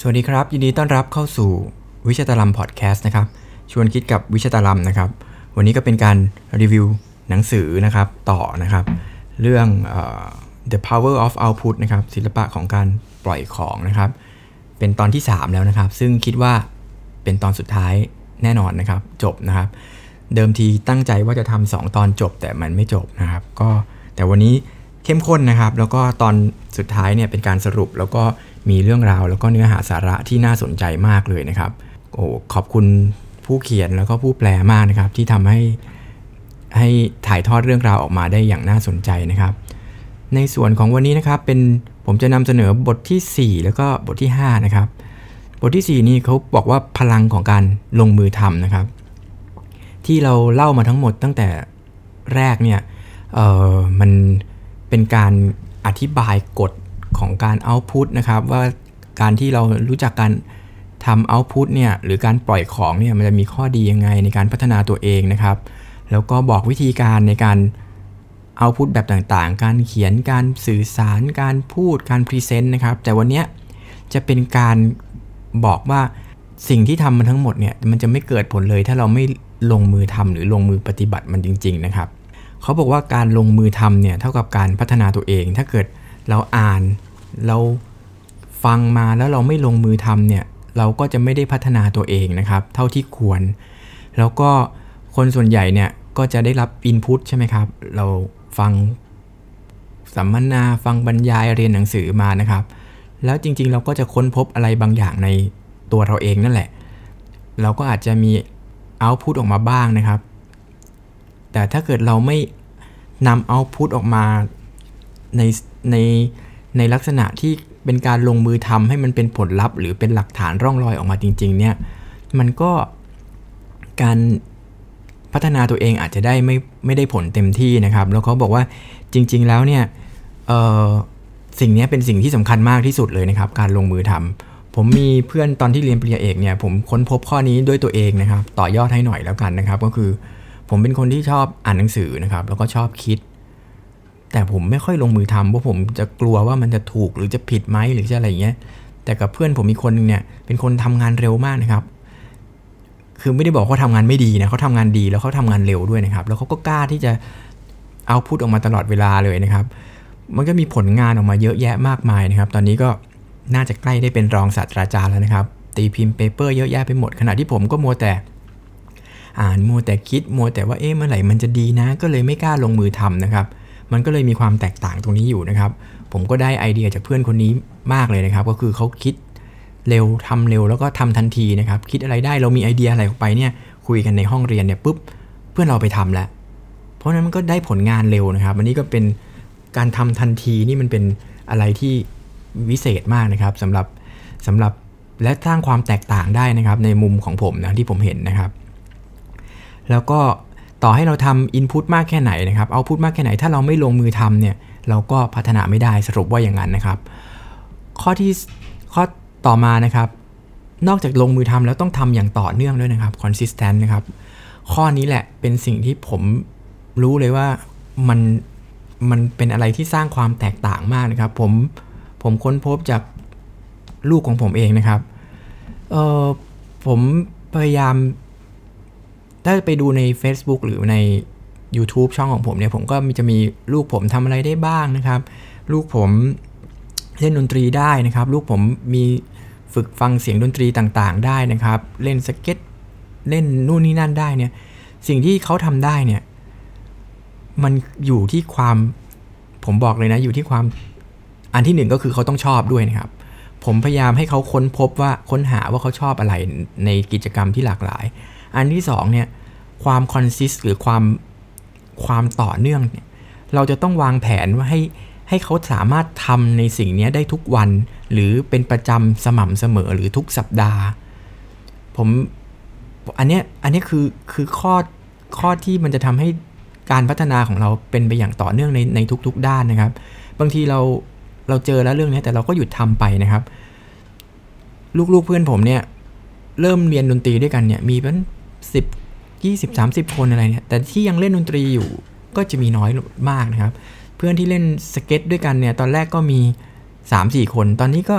สวัสดีครับ ยินดีต้อนรับเข้าสู่วิชาตาลัมพอดแคสต์นะครับ ชวนคิดกับวิชาตาลัมนะครับ วันนี้ก็เป็นการรีวิวหนังสือนะครับต่อนะครับ เรื่องอ The Power of Output นะครับศิลปะของการปล่อยของนะครับ เป็นตอนที่ 3 แล้วนะครับ ซึ่งคิดว่าเป็นตอนสุดท้ายแน่นอนนะครับ จบนะครับ เดิมทีตั้งใจว่าจะทำสองตอนจบแต่มันไม่จบนะครับ ก็แต่วันนี้เข้มข้นนะครับ แล้วก็ตอนสุดท้ายเนี่ยเป็นการสรุปแล้วก็ มีเรื่องราวแล้วก็เนื้อหาสาระที่น่าสนใจมากเลยนะครับ โอ้ขอบคุณผู้เขียนแล้วก็ผู้แปลมากนะครับ ที่ทำให้ให้ถ่ายทอดเรื่องราวออกมาได้อย่างน่าสนใจนะครับ ในส่วนของวันนี้นะครับเป็นผมจะนำเสนอบทที่ 4 แล้วก็บทที่ 5 นะครับ บทที่ 4 นี่เขาบอกว่าพลังของการลงมือทำนะครับ ที่เราเล่ามาทั้งหมดตั้งแต่แรกเนี่ยเออมันเป็นการอธิบายกฎ ของการเอาพุตนะครับว่าการที่เรารู้จักการทำเอาพุตเนี่ยหรือการปล่อยของเนี่ยมันจะมีข้อดียังไงในการพัฒนาตัวเองนะครับ แล้วก็บอกวิธีการในการเอาพุตแบบต่างๆ การเขียนการสื่อสารการพูดการพรีเซนต์นะครับ แต่วันนี้จะเป็นการบอกว่าสิ่งที่ทำมันทั้งหมดเนี่ยมันจะไม่เกิดผลเลยถ้าเราไม่ลงมือทำหรือลงมือปฏิบัติมันจริง ๆ นะครับเขาบอกว่าการลงมือทำเนี่ยเท่ากับการพัฒนาตัวเอง ถ้าเกิดเราอ่าน เราฟังมาแล้วเราไม่ลงมือทำเนี่ย เราก็จะไม่ได้พัฒนาตัวเองนะครับ เท่าที่ควร แล้วก็คนส่วนใหญ่เนี่ยก็จะได้รับอินพุตใช่ไหมครับ เราฟังสัมมนาฟังบรรยายเรียนหนังสือมานะครับ แล้วจริงๆ เราก็จะค้นพบอะไรบางอย่างในตัวเราเองนั่นแหละ เราก็อาจจะมีเอาพุตออกมาบ้างนะครับ แต่ถ้าเกิดเราไม่นำเอาพุตออกมาในใน ในลักษณะที่เป็นการลงมือทำให้มันเป็นผลลัพธ์ หรือเป็นหลักฐานร่องรอยออกมาจริง ๆ เนี่ย มันก็การพัฒนาตัวเองอาจจะได้ไม่ไม่ได้ผลเต็มที่นะครับ แล้วเขาบอกว่าจริง ๆ แล้วเนี่ยสิ่งนี้เป็นสิ่งที่สำคัญมากที่สุดเลยนะครับ การลงมือทำผมมีเพื่อนตอนที่เรียนปริญญาเอกเนี่ยผมค้นพบข้อนี้ด้วยตัวเองนะครับ ต่อยอดให้หน่อยแล้วกันนะครับ ก็คือ ผมเป็นคนที่ชอบอ่านหนังสือนะครับ แล้วก็ชอบคิด แต่ผมไม่ค่อยลงมือทำเพราะผมจะกลัวว่ามันจะถูกหรือจะผิดไหมหรือจะอะไรเงี้ย แต่กับเพื่อนผมมีคนนึงเนี่ยเป็นคนทำงานเร็วมากนะครับ คือไม่ได้บอกเขาทำงานไม่ดีนะเขาทำงานดีแล้วเขาทำงานเร็วด้วยนะครับ แล้วเขาก็กล้าที่จะเอาพูดออกมาตลอดเวลาเลยนะครับ มันก็มีผลงานออกมาเยอะแยะมากมายนะครับ ตอนนี้ก็น่าจะใกล้ได้เป็นรองศาสตราจารย์แล้วนะครับ ตีพิมพ์เปเปอร์เยอะแยะไปหมด ขณะที่ผมก็มัวแต่อ่านมัวแต่คิดมัวแต่ว่าเอ๊ะเมื่อไหร่มันจะดีนะ ก็เลยไม่กล้าลงมือทำนะครับ มันก็เลยมีความแตกต่างตรงนี้อยู่นะครับ ผมก็ได้ไอเดียจากเพื่อนคนนี้มากเลยนะครับ ก็คือเขาคิดเร็วทำเร็วแล้วก็ทำทันทีนะครับ คิดอะไรได้เรามีไอเดียอะไรออกไปเนี่ยคุยกันในห้องเรียนเนี่ยปุ๊บเพื่อนเราไปทำแล้ว เพราะนั้นมันก็ได้ผลงานเร็วนะครับอันนี้ก็เป็นการทำทันทีนี่มันเป็นอะไรที่วิเศษมากนะครับสำหรับสำหรับและสร้างความแตกต่างได้นะครับ ในมุมของผมนะที่ผมเห็นนะครับ แล้วก็ ต่อให้เราทำอินพุตมากแค่ไหนนะครับเอาพุตมากแค่ไหน ถ้าเราไม่ลงมือทำเนี่ยเราก็พัฒนาไม่ได้สรุปว่าอย่างนั้นนะครับ ข้อที่ข้อต่อมานะครับ นอกจากลงมือทำแล้วต้องทำอย่างต่อเนื่องด้วยนะครับ consistent นะครับข้อนี้แหละเป็นสิ่งที่ผมรู้เลยว่ามันมันเป็นอะไรที่สร้างความแตกต่างมากนะครับ ผมผมค้นพบจากลูกของผมเองนะครับเออผมพยายาม ถ้าไปดูใน Facebook หรือใน YouTube ช่องของผมเนี่ย ผมก็จะมีลูกผมทำอะไรได้บ้างนะครับ ลูกผมเล่นดนตรีได้นะครับ ลูกผมมีฝึกฟังเสียงดนตรีต่างๆ ได้นะครับ เล่นสเก็ตเล่นนู่นนี่นั่นได้เนี่ย สิ่งที่เขาทำได้เนี่ย มันอยู่ที่ความผมบอกเลยนะอยู่ที่ความอันที่หนึ่งก็คือเขาต้องชอบด้วยนะครับ ผมพยายามให้เขาค้นพบว่าค้นหาว่าเขาชอบอะไรในกิจกรรมที่หลากหลาย อันที่สองเนี่ยความ consist หรือความความต่อเนื่องเนี่ยเราจะต้องวางแผนว่าให้ให้เขาสามารถทำในสิ่งนี้ได้ทุกวัน หรือเป็นประจำสม่ำเสมอหรือทุกสัปดาห์ ผมอันนี้อันนี้คือคือข้อข้อที่มันจะทำให้การพัฒนาของเราเป็นไปอย่างต่อเนื่องในในทุก ๆ ด้านนะครับ บางทีเราเราเจอแล้วเรื่องนี้แต่เราก็หยุดทำไปนะครับ ลูกๆเพื่อนผมเนี่ย เริ่มเรียนดนตรีด้วยกันเนี่ย มี สิบยี่สิบสามสิบคนอะไรเนี่ยแต่ที่ยังเล่นดนตรีอยู่ก็จะมีน้อยมากนะครับ เพื่อนที่เล่นสเก็ตด้วยกันเนี่ยตอนแรกก็มี 3-4 คน ตอนนี้ก็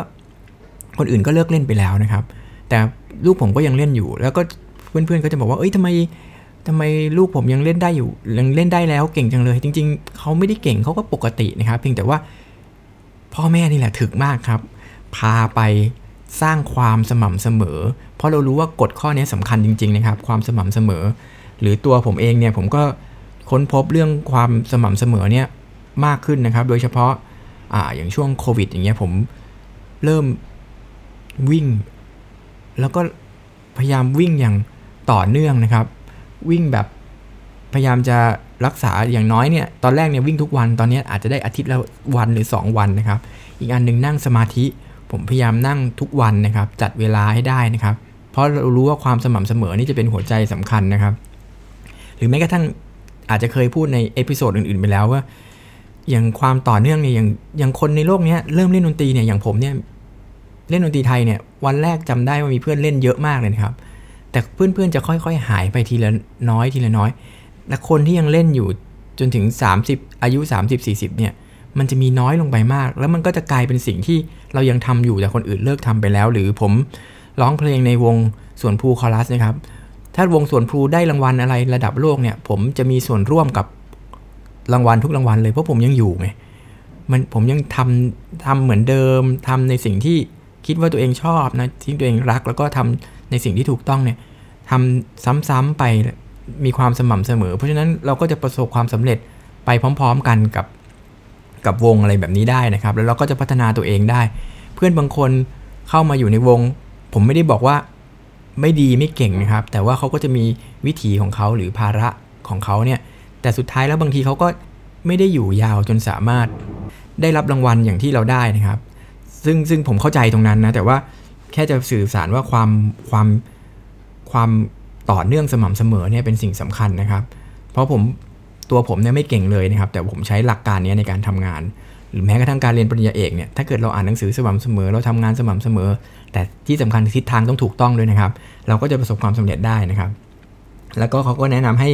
คนอื่นก็เลิกเล่นไปแล้วนะครับ แต่ลูกผมก็ยังเล่นอยู่ แล้วก็เพื่อนๆก็จะบอกว่าเอ้ยทำไมทำไมลูกผมยังเล่นได้อยู่ยังเล่นได้แล้วเก่งจังเลย จริง ๆเขาไม่ได้เก่งเขาก็ปกตินะครับ เพียงแต่ว่าพ่อแม่นี่แหละถึกมากครับ พาไปสร้างความสม่ำเสมอเราะเรารู้ว่ากฎข้อนี้สำคัญจริงๆนะครับ ความสม่ำเสมอ หรือตัวผมเองเนี่ยผมก็ค้นพบเรื่องความสม่ำเสมอเนี่ยมากขึ้นนะครับ โดยเฉพาะอ่าอย่างช่วงโควิดอย่างเงี้ยผมเริ่มวิ่ง แล้วก็พยายามวิ่งอย่างต่อเนื่องนะครับ วิ่งแบบพยายามจะรักษาอย่างน้อยเนี่ยตอนแรกเนี่ยวิ่งทุกวันตอนนี้อาจจะได้อาทิตย์ละวันหรือ 2 วันนะครับ อีกอันหนึ่งนั่งสมาธิ ผมพยายามนั่งทุกวันนะครับ จัดเวลาให้ได้นะครับ เพราะเรารู้ว่าความสม่ำเสมอนี่จะเป็นหัวใจสำคัญนะครับ หรือแม้กระทั่งอาจจะเคยพูดใน episode อื่นๆไปแล้วว่า อย่างความต่อเนื่องเนี่ยอย่างอย่างคนในโลกนี้เริ่มเล่นดนตรีเนี่ยอย่างผมเนี่ยเล่นดนตรีไทยเนี่ยวันแรกจำได้ว่ามีเพื่อนเล่นเยอะมากเลยนะครับ แต่เพื่อนๆจะค่อยๆ หายไปทีละน้อยทีละน้อย และคนที่ยังเล่นอยู่จนถึง 30 อายุ 30-40 เนี่ย มันจะมีน้อยลงไปมาก แล้วมันก็จะกลายเป็นสิ่งที่เรายังทำอยู่แต่คนอื่นเลิกทำไปแล้ว หรือผม ร้องเพลงในวงส่วนภูคอรัสนะครับ ถ้าวงส่วนภูได้รางวัลอะไรระดับโลกเนี่ย ผมจะมีส่วนร่วมกับรางวัลทุกรางวัลเลยเพราะผมยังอยู่ไงมันผมยังทำทำเหมือนเดิมทำในสิ่งที่คิดว่าตัวเองชอบนะที่ตัวเองรักแล้วก็ทำในสิ่งที่ถูกต้องเนี่ยทำซ้ำๆไปมีความสม่ำเสมอ เพราะฉะนั้นเราก็จะประสบความสำเร็จไปพร้อม ๆ กันกับกับวงอะไรแบบนี้ได้นะครับ แล้วเราก็จะพัฒนาตัวเองได้ เพื่อนบางคนเข้ามาอยู่ในวง ผมไม่ได้บอกว่าไม่ดีไม่เก่งนะครับ แต่ว่าเขาก็จะมีวิถีของเขาหรือภาระของเขาเนี่ย แต่สุดท้ายแล้วบางทีเขาก็ไม่ได้อยู่ยาวจนสามารถได้รับรางวัลอย่างที่เราได้นะครับ ซึ่งซึ่งผมเข้าใจตรงนั้นนะ แต่ว่าแค่จะสื่อสารว่าความความความต่อเนื่องสม่ำเสมอเนี่ยเป็นสิ่งสำคัญนะครับ เพราะผมตัวผมเนี่ยไม่เก่งเลยนะครับ แต่ผมใช้หลักการนี้ในการทำงาน หรือแม้กระทั่งการเรียนปริญญาเอกเนี่ยถ้าเกิดเราอ่านหนังสือสม่ำเสมอ เราทำงานสม่ำเสมอ แต่ที่สำคัญทิศทางต้องถูกต้องด้วยนะครับ เราก็จะประสบความสำเร็จได้นะครับ แล้วก็เขาก็แนะนำให้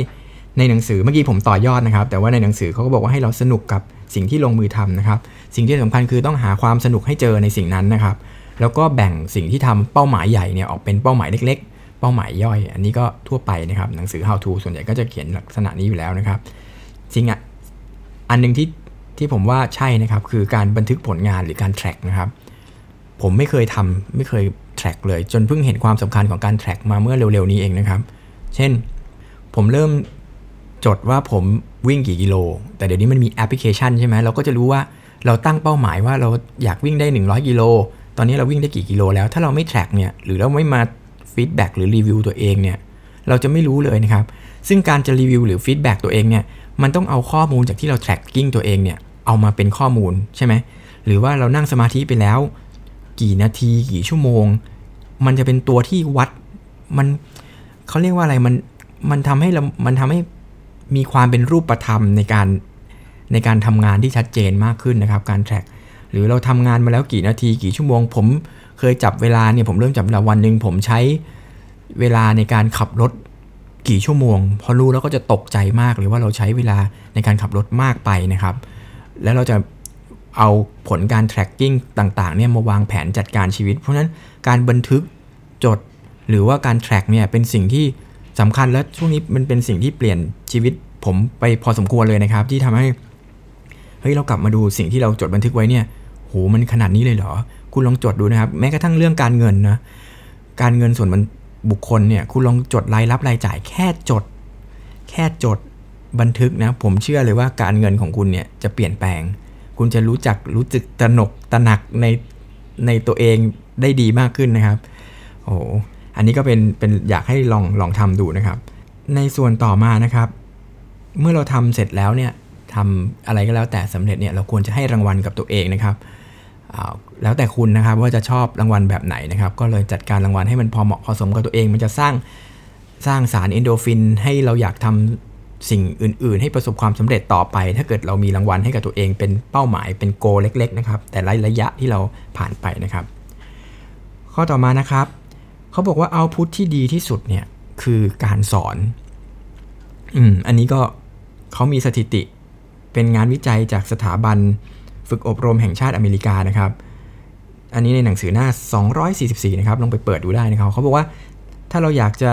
ในหนังสือเมื่อกี้ผมต่อยอดนะครับ แต่ว่าในหนังสือเขาก็บอกว่าให้เราสนุกกับสิ่งที่ลงมือทำนะครับ สิ่งที่สำคัญคือต้องหาความสนุกให้เจอในสิ่งนั้นนะครับ แล้วก็แบ่งสิ่งที่ทำเป้าหมายใหญ่เนี่ยออกเป็นเป้าหมายเล็ก ๆ เป้าหมายย่อย อันนี้ก็ทั่วไปนะครับหนังสือ how to ส่วนใหญ่ก็จะเขียนลักษณะนี้อยู่แล้วนะครับ จริงอะอันหนึ่งที่ ที่ผมว่าใช่นะครับ คือการบันทึกผลงานหรือการ track นะครับ ผมไม่เคยทำไม่เคย track เลย จนเพิ่งเห็นความสำคัญของการ track มาเมื่อเร็วๆนี้เองนะครับ เช่น ผมเริ่มจดว่าผมวิ่งกี่กิโล แต่เดี๋ยวนี้มันมีแอปพลิเคชันใช่ไหมเราก็จะรู้ว่าเราตั้งเป้าหมายว่าเราอยากวิ่งได้ 100 กิโล ตอนนี้เราวิ่งได้กี่กิโลแล้ว ถ้าเราไม่ track เนี่ย หรือเราไม่มา feedback หรือรีวิวตัวเองเนี่ย เราจะไม่รู้เลยนะครับ ซึ่งการจะรีวิวหรือ feedback ตัวเองเนี่ย มันต้องเอาข้อมูลจากที่เรา tracking ตัวเองเนี่ย เอามาเป็นข้อมูลใช่ไหมหรือว่าเรานั่งสมาธิไปแล้ว กี่นาทีกี่ชั่วโมง มันจะเป็นตัวที่วัดมันเขาเรียกว่าอะไรมันมันทำให้เรามันทำให้มีความเป็นรูปธรรมในการในการทำงานที่ชัดเจนมากขึ้นนะครับ การ track หรือเราทำงานมาแล้วกี่นาทีกี่ชั่วโมง ผมเคยจับเวลาเนี่ยผมเริ่มจับเวลาวันหนึ่งผมใช้เวลาในการขับรถกี่ชั่วโมง พอรู้แล้วก็จะตกใจมากเลยว่าเราใช้เวลาในการขับรถมากไปนะครับ แล้วเราจะเอาผลการ tracking ต่างๆเนี่ยมาวางแผนจัดการชีวิต เพราะฉะนั้นการบันทึกจดหรือว่าการ track เนี่ยเป็นสิ่งที่สำคัญและช่วงนี้มันเป็นสิ่งที่เปลี่ยนชีวิตผมไปพอสมควรเลยนะครับ ที่ทำให้เฮ้ยเรากลับมาดูสิ่งที่เราจดบันทึกไว้เนี่ยโหมันขนาดนี้เลยเหรอ คุณลองจดดูนะครับ แม้กระทั่งเรื่องการเงินนะการเงินส่วนมันบุคคลเนี่ยคุณลองจดรายรับรายจ่ายแค่จด แค่จด บันทึกนะผมเชื่อเลยว่าการเงินของคุณเนี่ยจะเปลี่ยนแปลง คุณจะรู้จักรู้จึกตระหนกตระหนักในในตัวเองได้ดีมากขึ้นนะครับ โอ้อันนี้ก็เป็นเป็นอยากให้ลองลองทำดูนะครับ ในส่วนต่อมานะครับ เมื่อเราทำเสร็จแล้วเนี่ยทำอะไรก็แล้วแต่สำเร็จเนี่ยเราควรจะให้รางวัลกับตัวเองนะครับแล้วแต่คุณนะครับว่าจะชอบรางวัลแบบไหนนะครับ ก็เลยจัดการรางวัลให้มันพอเหมาะพอสมกับตัวเอง มันจะสร้างสร้างสารเอนโดฟินให้เราอยากทำ สิ่งอื่น ๆ ให้ประสบความสำเร็จต่อไป ถ้าเกิดเรามีรางวัลให้กับตัวเองเป็นเป้าหมายเป็นโกเล็ก ๆ นะครับ แต่ระยะที่เราผ่านไปนะครับ ข้อต่อมานะครับ เขาบอกว่าเอาพุทที่ดีที่สุดเนี่ยคือการสอน อืม อันนี้ก็เขามีสถิติเป็นงานวิจัยจากสถาบันฝึกอบรมแห่งชาติอเมริกานะครับ อันนี้ในหนังสือหน้า 244 นะครับ ลองไปเปิดดูได้นะครับ เขาบอกว่าถ้าเราอยากจะ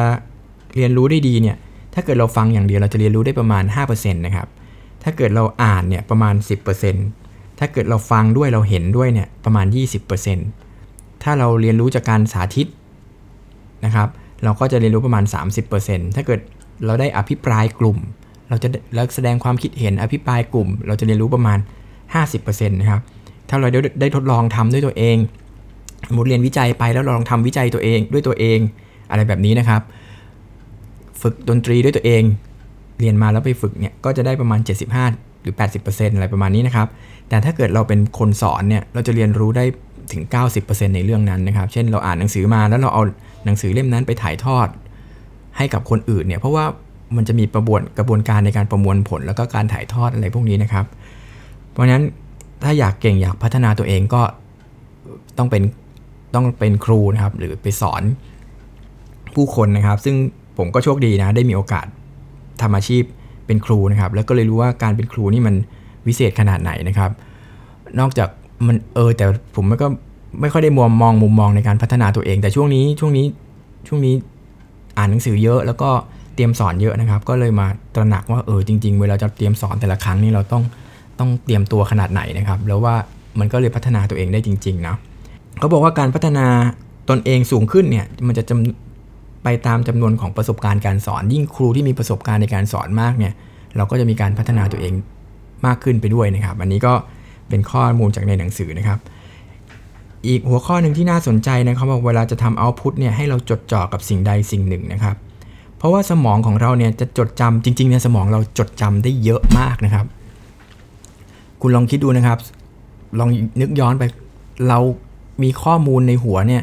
เรียนรู้ได้ดีเนี่ย ถ้าเกิดเราฟังอย่างเดียวเราจะเรียนรู้ได้ประมาณ 5%นะครับ ถ้าเกิดเราอ่านเนี่ยประมาณ 10%ถ้าเกิดเราฟังด้วยเราเห็นด้วยเนี่ยประมาณ 20%ถ้าเราเรียนรู้จากการสาธิตนะครับเราก็จะเรียนรู้ประมาณ 30%ถ้าเกิดเราได้อภิปรายกลุ่ม เราจะแล้วแสดงความคิดเห็นอภิปรายกลุ่ม เราจะเรียนรู้ประมาณ 50%นะครับ ถ้าเราได้ได้ทดลองทำด้วยตัวเองสมมติเรียนวิจัยไปแล้วลองทำวิจัยตัวเองด้วยตัวเอง อะไรแบบนี้นะครับ ฝึกดนตรีด้วยตัวเอง เรียนมาแล้วไปฝึกเนี่ยก็จะได้ประมาณ 75 หรือ 80%อะไรประมาณนี้นะครับ แต่ถ้าเกิดเราเป็นคนสอนเนี่ยเราจะเรียนรู้ได้ถึง 90%ในเรื่องนั้นนะครับ เช่นเราอ่านหนังสือมาแล้วเราเอาหนังสือเล่มนั้นไปถ่ายทอด ให้กับคนอื่นเนี่ยเพราะว่ามันจะมีประบวนกระบวนการในการประมวลผล แล้วก็การถ่ายทอดอะไรพวกนี้นะครับ เพราะฉะนั้นถ้าอยากเก่งอยากพัฒนาตัวเองก็ต้องเป็นต้องเป็นครูนะครับ หรือไปสอนผู้คนนะครับ ซึ่ง ผมก็โชคดีนะ ได้มีโอกาสทำอาชีพเป็นครูนะครับ แล้วก็เลยรู้ว่าการเป็นครูนี่มันวิเศษขนาดไหนนะครับ นอกจากมันเออแต่ผมก็ไม่ค่อยได้มองมองมุมมองในการพัฒนาตัวเอง แต่ช่วงนี้ช่วงนี้ช่วงนี้อ่านหนังสือเยอะ แล้วก็เตรียมสอนเยอะนะครับ ก็เลยมาตระหนักว่าเออจริง ๆ เวลาจะเตรียมสอนแต่ละครั้งนี่เราต้องต้องเตรียมตัวขนาดไหนนะครับ แล้วว่ามันก็เลยพัฒนาตัวเองได้จริงๆนะเขาบอกว่าการพัฒนาตนเองสูงขึ้นเนี่ยมันจะจำ ไปตามจำนวนของประสบการณ์การสอน ยิ่งครูที่มีประสบการณ์ในการสอนมากเนี่ย เราก็จะมีการพัฒนาตัวเองมากขึ้นไปด้วยนะครับ อันนี้ก็เป็นข้อมูลจากในหนังสือนะครับ อีกหัวข้อหนึ่งที่น่าสนใจนะครับบอกเวลาจะทำ output เนี่ยให้เราจดจ่อกับสิ่งใดสิ่งหนึ่งนะครับ เพราะว่าสมองของเราเนี่ยจะจดจำจริงๆในสมองเราจดจำได้เยอะมากนะครับ คุณลองคิดดูนะครับ ลองนึกย้อนไปเรามีข้อมูลในหัวเนี่ย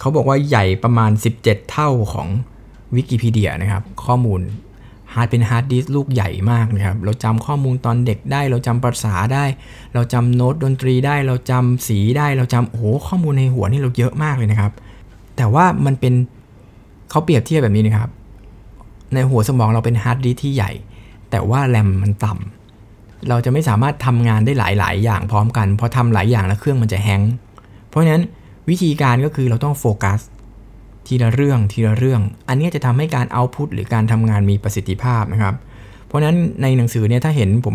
เขาบอกว่าใหญ่ประมาณ 17 เท่าของวิกิพีเดียนะครับ ข้อมูลฮาร์ดเป็นฮาร์ดดิสก์ลูกใหญ่มากนะครับ เราจำข้อมูลตอนเด็กได้ เราจำภาษาได้ เราจำโน้ตดนตรีได้ เราจำสีได้ เราจำโอ้โหข้อมูลในหัวนี่เราเยอะมากเลยนะครับ แต่ว่ามันเป็นเขาเปรียบเทียบแบบนี้นะครับ ในหัวสมองเราเป็น hard disk ที่ใหญ่ แต่ว่าแรมมันต่ำเราจะไม่สามารถทำงานได้หลาย ๆ อย่างพร้อมกัน พอทำหลายอย่างแล้วเครื่องมันจะ hang เพราะฉะนั้น วิธีการก็คือเราต้องโฟกัสทีละเรื่องทีละเรื่อง อันนี้จะทำให้การ output หรือการทำงานมีประสิทธิภาพนะครับ เพราะฉะนั้นในหนังสือเนี่ยถ้าเห็นผม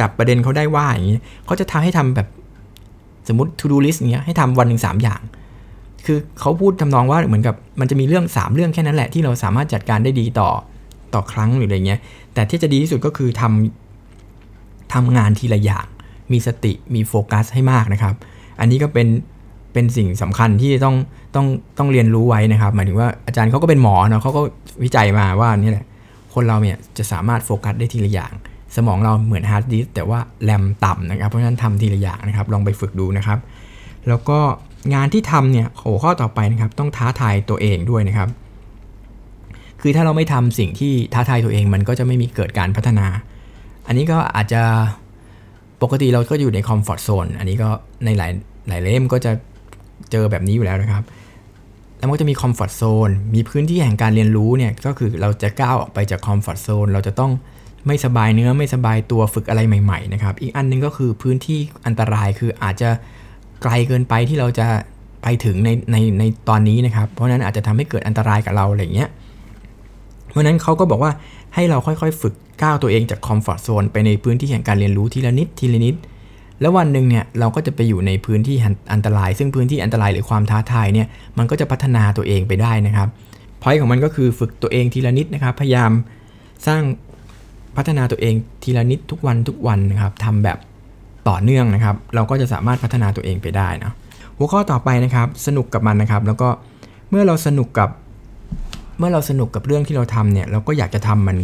จับประเด็นเขาได้ว่าอย่างนี้เขาจะทำให้ทำแบบสมมติ to do list เงี้ยให้ทำวันหนึ่งสามอย่าง คือเขาพูดทำนองว่าเหมือนกับมันจะมีเรื่อง 3 เรื่องแค่นั้นแหละที่เราสามารถจัดการได้ดีต่อต่อครั้งหรืออะไรเงี้ย แต่ที่จะดีที่สุดก็คือทำทำงานทีละอย่าง มีสติมีโฟกัสให้มากนะครับ อันนี้ก็เป็น เป็นสิ่งสำคัญที่ต้องต้องต้องเรียนรู้ไว้นะครับ หมายถึงว่าอาจารย์เขาก็เป็นหมอเนาะเขาก็วิจัยมาว่านี่แหละคนเราเนี่ยจะสามารถโฟกัสได้ทีละอย่าง สมองเราเหมือน hard disk แต่ว่าแรมต่ำนะครับ เพราะฉะนั้นทำทีละอย่างนะครับ ลองไปฝึกดูนะครับ แล้วก็งานที่ทำเนี่ยหัวข้อต่อไปนะครับ ต้องท้าทายตัวเองด้วยนะครับ คือถ้าเราไม่ทำสิ่งที่ท้าทายตัวเองมันก็จะไม่มีเกิดการพัฒนา อันนี้ก็อาจจะปกติเราก็อยู่ใน comfort zone อันนี้ก็ในหลายหลายเล่มก็จะ เจอแบบนี้อยู่แล้วนะครับ แล้วมันจะมี comfort zone มีพื้นที่แห่งการเรียนรู้เนี่ยก็คือเราจะก้าวออกไปจาก comfort zone เราจะต้องไม่สบายเนื้อไม่สบายตัวฝึกอะไรใหม่ ๆ นะครับ อีกอันนึงก็คือพื้นที่อันตรายคืออาจจะไกลเกินไปที่เราจะไปถึงในในในตอนนี้นะครับ เพราะนั้นอาจจะทำให้เกิดอันตรายกับเราอะไรเงี้ยเพราะนั้นเขาก็บอกว่าให้เราค่อยๆ ฝึกก้าวตัวเองจาก comfort zone ไปในพื้นที่แห่งการเรียนรู้ทีละนิดทีละนิด แล้ววันหนึ่งเนี่ยเราก็จะไปอยู่ในพื้นที่อันตราย ซึ่งพื้นที่อันตรายหรือความท้าทายเนี่ยมันก็จะพัฒนาตัวเองไปได้นะครับพอยของมันก็คือฝึกตัวเองทีละนิดนะครับพยายามสร้างพัฒนาตัวเองทีละนิดทุกวันทุกวันนะครับทำแบบต่อเนื่องนะครับ เราก็จะสามารถพัฒนาตัวเองไปได้นะหัวข้อต่อไปนะครับ สนุกกับมันนะครับ แล้วก็เมื่อเราสนุกกับ เมื่อเราสนุกกับเรื่องที่เราทำเนี่ย เราก็อยากจะทำมัน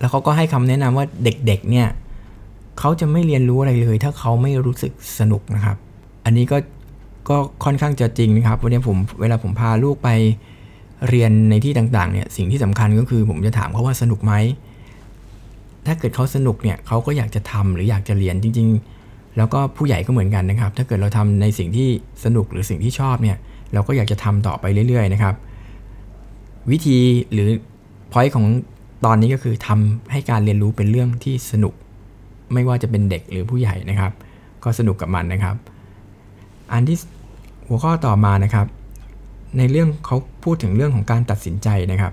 แล้วเขาก็ให้คำแนะนำว่าเด็กๆเนี่ย เขาจะไม่เรียนรู้อะไรเลย ถ้าเขาไม่รู้สึกสนุกนะครับ อันนี้ก็ก็ค่อนข้างจะจริงนะครับวันนี้ผมเวลาผมพาลูกไปเรียนในที่ต่างๆเนี่ยสิ่งที่สำคัญก็คือผมจะถามเขาว่าสนุกไหมถ้าเกิดเขาสนุกเนี่ยเขาก็อยากจะทำหรืออยากจะเรียนจริง ๆ แล้วก็ผู้ใหญ่ก็เหมือนกันนะครับ ถ้าเกิดเราทำในสิ่งที่สนุกหรือสิ่งที่ชอบเนี่ยเราก็อยากจะทำต่อไปเรื่อย ๆ นะครับ วิธีหรือพอยต์ของตอนนี้ก็คือทำให้การเรียนรู้เป็นเรื่องที่สนุก ไม่ว่าจะเป็นเด็กหรือผู้ใหญ่นะครับ ก็สนุกกับมันนะครับ อันที่หัวข้อต่อมานะครับ ในเรื่องเขาพูดถึงเรื่องของการตัดสินใจนะครับ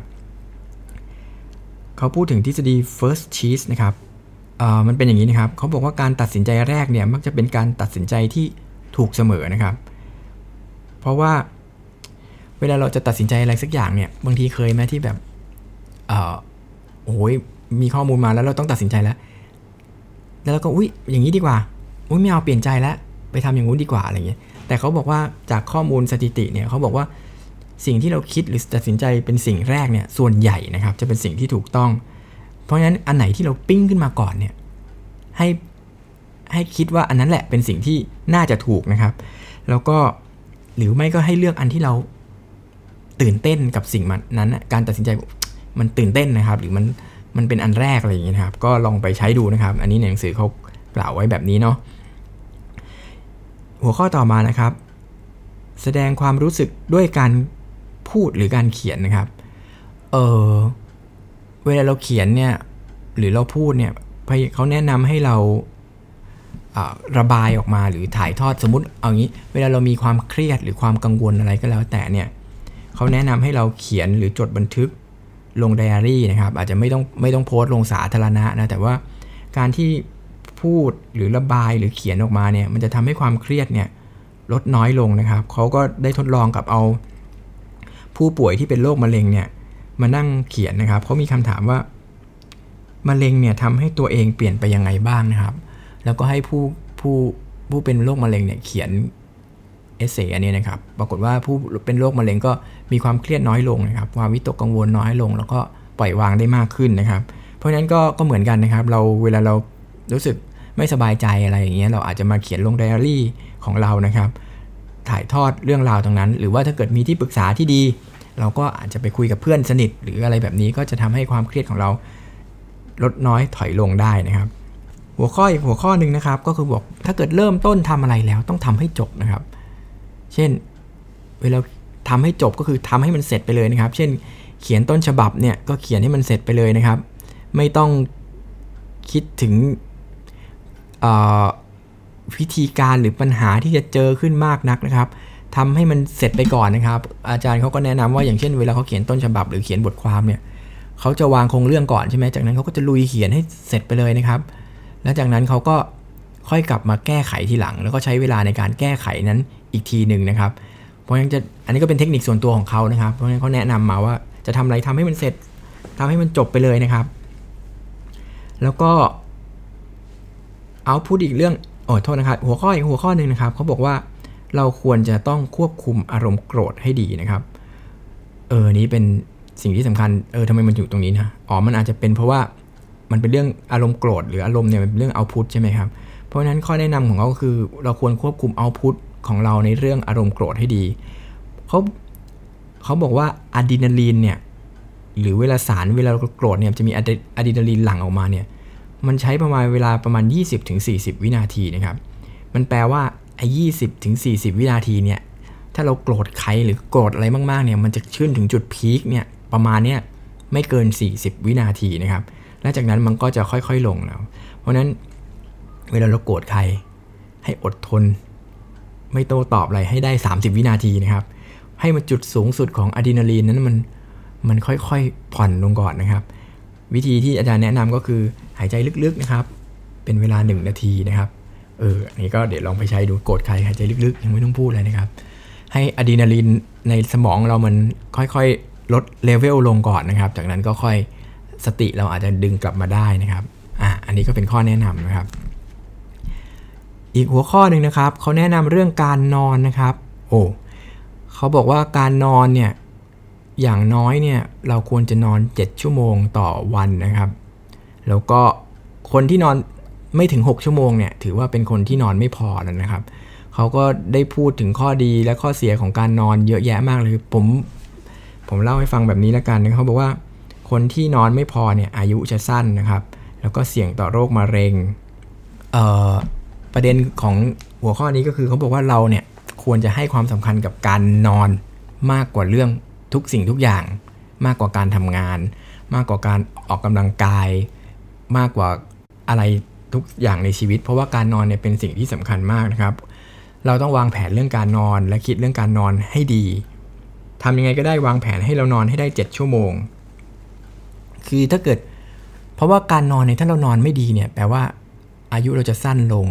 เขาพูดถึงทฤษฎี first cheese นะครับมันเป็นอย่างนี้นะครับเขาบอกว่าการตัดสินใจแรกเนี่ยมักจะเป็นการตัดสินใจที่ถูกเสมอนะครับ เพราะว่าเวลาเราจะตัดสินใจอะไรสักอย่างเนี่ยบางทีเคยไหมที่แบบเออโอ้ยมีข้อมูลมาแล้วเราต้องตัดสินใจแล้ว แล้วเราก็อุ้ยอย่างนี้ดีกว่า อุ้ยไม่เอาเปลี่ยนใจแล้วไปทำอย่างงู้นดีกว่าอะไรเงี้ย แต่เขาบอกว่าจากข้อมูลสถิติเนี่ยเขาบอกว่าสิ่งที่เราคิดหรือตัดสินใจเป็นสิ่งแรกเนี่ยส่วนใหญ่นะครับจะเป็นสิ่งที่ถูกต้อง เพราะฉะนั้นอันไหนที่เราปิ้งขึ้นมาก่อนเนี่ยให้ให้คิดว่าอันนั้นแหละเป็นสิ่งที่น่าจะถูกนะครับ แล้วก็หรือไม่ก็ให้เลือกอันที่เราตื่นเต้นกับสิ่งนั้น การตัดสินใจมันตื่นเต้นนะครับ หรือมัน มันเป็นอันแรกอะไรอย่างนี้นะครับ ก็ลองไปใช้ดูนะครับ อันนี้ในหนังสือเขากล่าวไว้แบบนี้เนาะหัวข้อต่อมานะครับ แสดงความรู้สึกด้วยการพูดหรือการเขียนนะครับ เออเวลาเราเขียนเนี่ยหรือเราพูดเนี่ยเขาแนะนำให้เราระบายออกมาหรือถ่ายทอดสมมติเอางี้ เวลาเรามีความเครียดหรือความกังวลอะไรก็แล้วแต่เนี่ยเขาแนะนำให้เราเขียนหรือจดบันทึก ลงไดอารี่นะครับ อาจจะไม่ต้องไม่ต้องโพสต์ลงสาธารณะนะ แต่ว่าการที่พูดหรือระบายหรือเขียนออกมาเนี่ย มันจะทำให้ความเครียดเนี่ยลดน้อยลงนะครับ เขาก็ได้ทดลองกับเอา ผู้ป่วยที่เป็นโรคมะเร็งเนี่ย มานั่งเขียนนะครับเขามีคำถามว่ามะเร็งเนี่ยทำให้ตัวเองเปลี่ยนไปยังไงบ้างนะครับ แล้วก็ให้ผู้ผู้ผู้เป็นโรคมะเร็งเนี่ยเขียนเอเซอันนี้นะครับ ปรากฏว่าผู้เป็นโรคมะเร็งก็ มีความเครียดน้อยลงนะครับความวิตกกังวลน้อยลง แล้วก็ปล่อยวางได้มากขึ้นนะครับ เพราะฉะนั้นก็ก็เหมือนกันนะครับ เราเวลาเรารู้สึกไม่สบายใจอะไรอย่างเงี้ยเราอาจจะมาเขียนลงไดอารี่ของเรานะครับ ถ่ายทอดเรื่องราวตรงนั้น หรือว่าถ้าเกิดมีที่ปรึกษาที่ดี เราก็อาจจะไปคุยกับเพื่อนสนิท หรืออะไรแบบนี้ก็จะทำให้ความเครียดของเราลดน้อยถอยลงได้นะครับ หัวข้ออีกหัวข้อหนึ่งนะครับ ก็คือบอกถ้าเกิดเริ่มต้นทำอะไรแล้วต้องทำให้จบนะครับ เช่น เวลา ทำให้จบก็คือทำให้มันเสร็จไปเลยนะครับ เช่น เขียนต้นฉบับเนี่ยก็เขียนให้มันเสร็จไปเลยนะครับ ไม่ต้องคิดถึงวิธีการหรือปัญหาที่จะเจอขึ้นมากนักนะครับทำให้มันเสร็จไปก่อนนะครับ อาจารย์เขาก็แนะนำว่าอย่างเช่นเวลาเขาเขียนต้นฉบับหรือเขียนบทความเนี่ยเขาจะวางโครงเรื่องก่อนใช่ไหมจากนั้นเขาก็จะลุยเขียนให้เสร็จไปเลยนะครับ แล้วจากนั้นเขาก็ค่อยกลับมาแก้ไขทีหลัง แล้วก็ใช้เวลาในการแก้ไขนั้นอีกทีหนึ่งนะครับ ราะฉะนั้นจะอันนี้ก็เป็นเทคนิคส่วนตัวของเขานะครับ เพราะฉะนั้นเขาแนะนำมาว่าจะทำอะไรทำให้มันเสร็จทำให้มันจบไปเลยนะครับ แล้วก็เอาพูดอีกเรื่องโอ้โทษนะครับ หัวข้ออีกหัวข้อหนึ่งนะครับเขาบอกว่าเราควรจะต้องควบคุมอารมณ์โกรธให้ดีนะครับ เออนี้เป็นสิ่งที่สำคัญ เออทำไมมันอยู่ตรงนี้นะ อ๋อ มันอาจจะเป็นเพราะว่ามันเป็นเรื่องอารมณ์โกรธหรืออารมณ์เนี่ยเป็นเรื่องเอาพุทใช่ไหมครับ เพราะฉะนั้นข้อแนะนำของเขาก็คือเราควรควบคุมเอาพุท ของเราในเรื่องอารมณ์โกรธให้ดีเขาเขาบอกว่าอะดรีนาลีนเนี่ยหรือเวลาสารเวลาโกรธเนี่ยจะมีอะดรีนาลีนหลั่งออกมาเนี่ยมันใช้ประมาณเวลาประมาณ 20-40 วินาทีนะครับ มันแปลว่าไอ้ยี่สิบถึงสี่สิบวินาทีเนี่ย ถ้าเราโกรธใครหรือโกรธอะไรมากๆเนี่ย มันจะขึ้นถึงจุดพีคเนี่ยประมาณเนี่ยไม่เกิน 40 วินาทีนะครับ และจากนั้นมันก็จะค่อยๆลงแล้ว เพราะนั้นเวลาเราโกรธใครให้อดทน ไม่โต้ตอบอะไรให้ได้ 30 วินาทีนะครับ ให้มันจุดสูงสุดของอะดรีนาลีนนั้นมันมันค่อยๆผ่อนลงก่อนนะครับ วิธีที่อาจารย์แนะนำก็คือหายใจลึกๆนะครับ เป็นเวลา 1 นาทีนะครับเอออันนี้ก็เดี๋ยวลองไปใช้ดูโกรธใครหายใจลึกๆ ยังไม่ต้องพูดเลยนะครับ ให้อะดรีนาลีนในสมองเรามันค่อยๆลดเลเวลลงก่อนนะครับ จากนั้นก็ค่อยสติเราอาจจะดึงกลับมาได้นะครับอะอันนี้ก็เป็นข้อแนะนำนะครับ อีกหัวข้อหนึ่งนะครับเขาแนะนำเรื่องการนอนนะครับ โอ้เขาบอกว่าการนอนเนี่ยอย่างน้อยเนี่ยเราควรจะนอน 7 ชั่วโมงต่อวันนะครับ แล้วก็คนที่นอนไม่ถึง 6 ชั่วโมงเนี่ยถือว่าเป็นคนที่นอนไม่พอแล้วนะครับเขาก็ได้พูดถึงข้อดีและข้อเสียของการนอนเยอะแยะมากเลยผมผมเล่าให้ฟังแบบนี้แล้วกันนะเขาบอกว่าคนที่นอนไม่พอเนี่ยอายุจะสั้นนะครับ แล้วก็เสี่ยงต่อโรคมะเร็งเประเด็นของหัวข้อนี้ก็คือเขาบอกว่าเราเนี่ยควรจะให้ความสำคัญกับการนอนมากกว่าเรื่องทุกสิ่งทุกอย่าง มากกว่าการทำงาน มากกว่าการออกกำลังกาย มากกว่าอะไรทุกอย่างในชีวิต เพราะว่าการนอนเนี่ยเป็นสิ่งที่สำคัญมากนะครับ เราต้องวางแผนเรื่องการนอนและคิดเรื่องการนอนให้ดีทำยังไงก็ได้วางแผนให้เรานอนให้ได้ 7 ชั่วโมง คือถ้าเกิด เพราะว่าการนอนเนี่ยถ้าเรานอนไม่ดีเนี่ยแปลว่าอายุเราจะสั้นลง